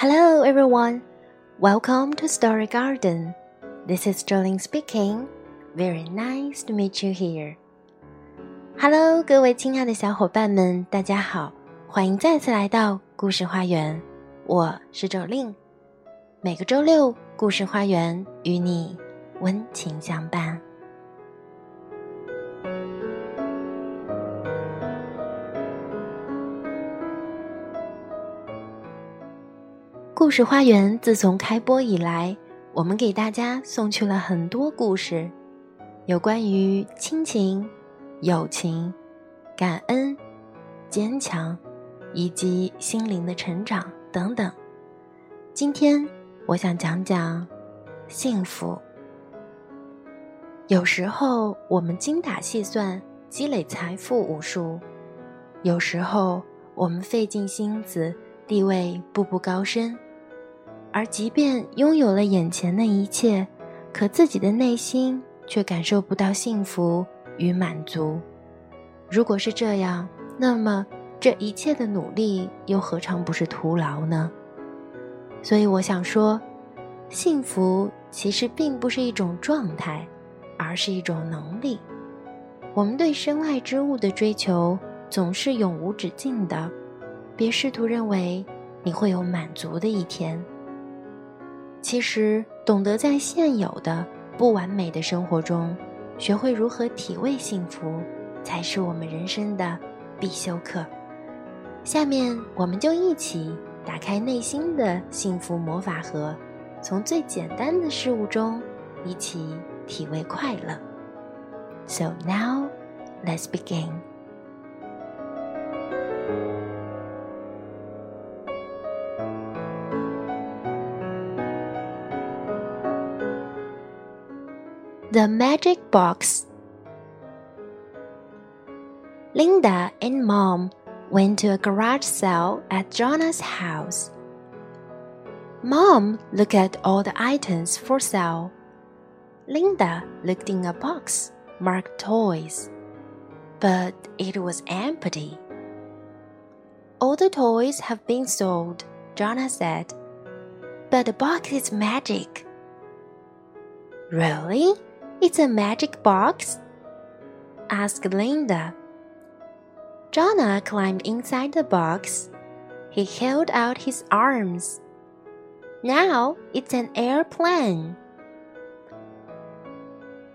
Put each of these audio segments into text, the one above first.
Hello everyone, welcome to Story Garden. This is Jolin speaking. Very nice to meet you here. Hello，各位亲爱的小伙伴们，大家好，欢迎再次来到故事花园。我是 Jolin。每个周六，故事花园与你温情相伴。故事花园自从开播以来，我们给大家送去了很多故事，有关于亲情、友情、感恩、坚强，以及心灵的成长等等。今天我想讲讲幸福。有时候我们精打细算积累财富无数，有时候我们费尽心思地位步步高升。而即便拥有了眼前的一切，可自己的内心却感受不到幸福与满足。如果是这样，那么这一切的努力又何尝不是徒劳呢？所以我想说，幸福其实并不是一种状态，而是一种能力。我们对身外之物的追求总是永无止境的，别试图认为你会有满足的一天。其实，懂得在现有的不完美的生活中，学会如何体味幸福，才是我们人生的必修课。下面，我们就一起打开内心的幸福魔法盒，从最简单的事物中，一起体味快乐。So now, let's begin. The Magic Box Linda and Mom went to a garage sale at Jonah's house. Mom looked at all the items for sale. Linda looked in a box marked toys, but it was empty. All the toys have been sold, Jonah said. But the box is magic. Really? It's a magic box? asked Linda. Jonah climbed inside the box. He held out his arms. Now it's an airplane.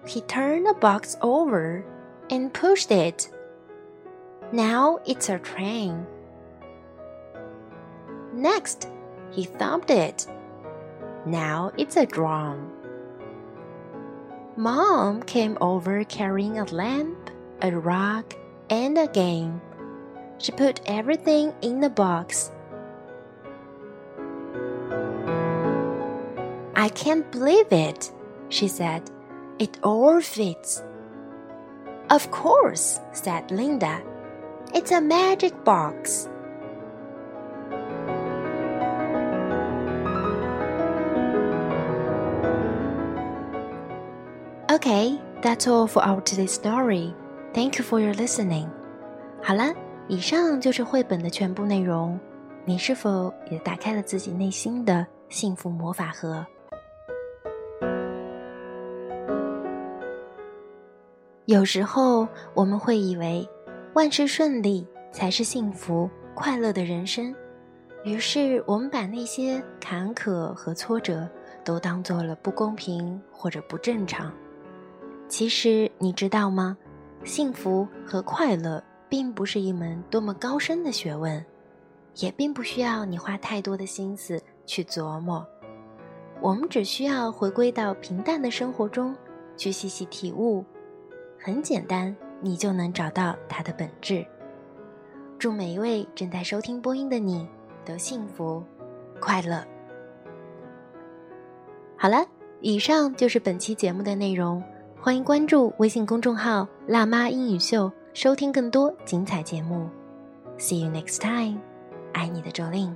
He turned the box over and pushed it. Now it's a train. Next, he thumped it. Now it's a drum. Mom came over carrying a lamp, a rug, and a game. She put everything in the box. I can't believe it, she said. It all fits. Of course, said Linda. It's a magic box. Okay, that's all for our today's story. Thank you for your listening. 好了，以上就是绘本的全部内容。你是否也打开了自己内心的幸福魔法盒？有时候我们会以为万事顺利才是幸福快乐的人生，于是我们把那些坎坷和挫折都当做了不公平或者不正常。其实你知道吗？幸福和快乐并不是一门多么高深的学问，也并不需要你花太多的心思去琢磨。我们只需要回归到平淡的生活中去细细体悟，很简单，你就能找到它的本质。祝每一位正在收听播音的你都幸福快乐。好了，以上就是本期节目的内容。欢迎关注微信公众号“辣妈英语秀”，收听更多精彩节目。See you next time，爱你的周令。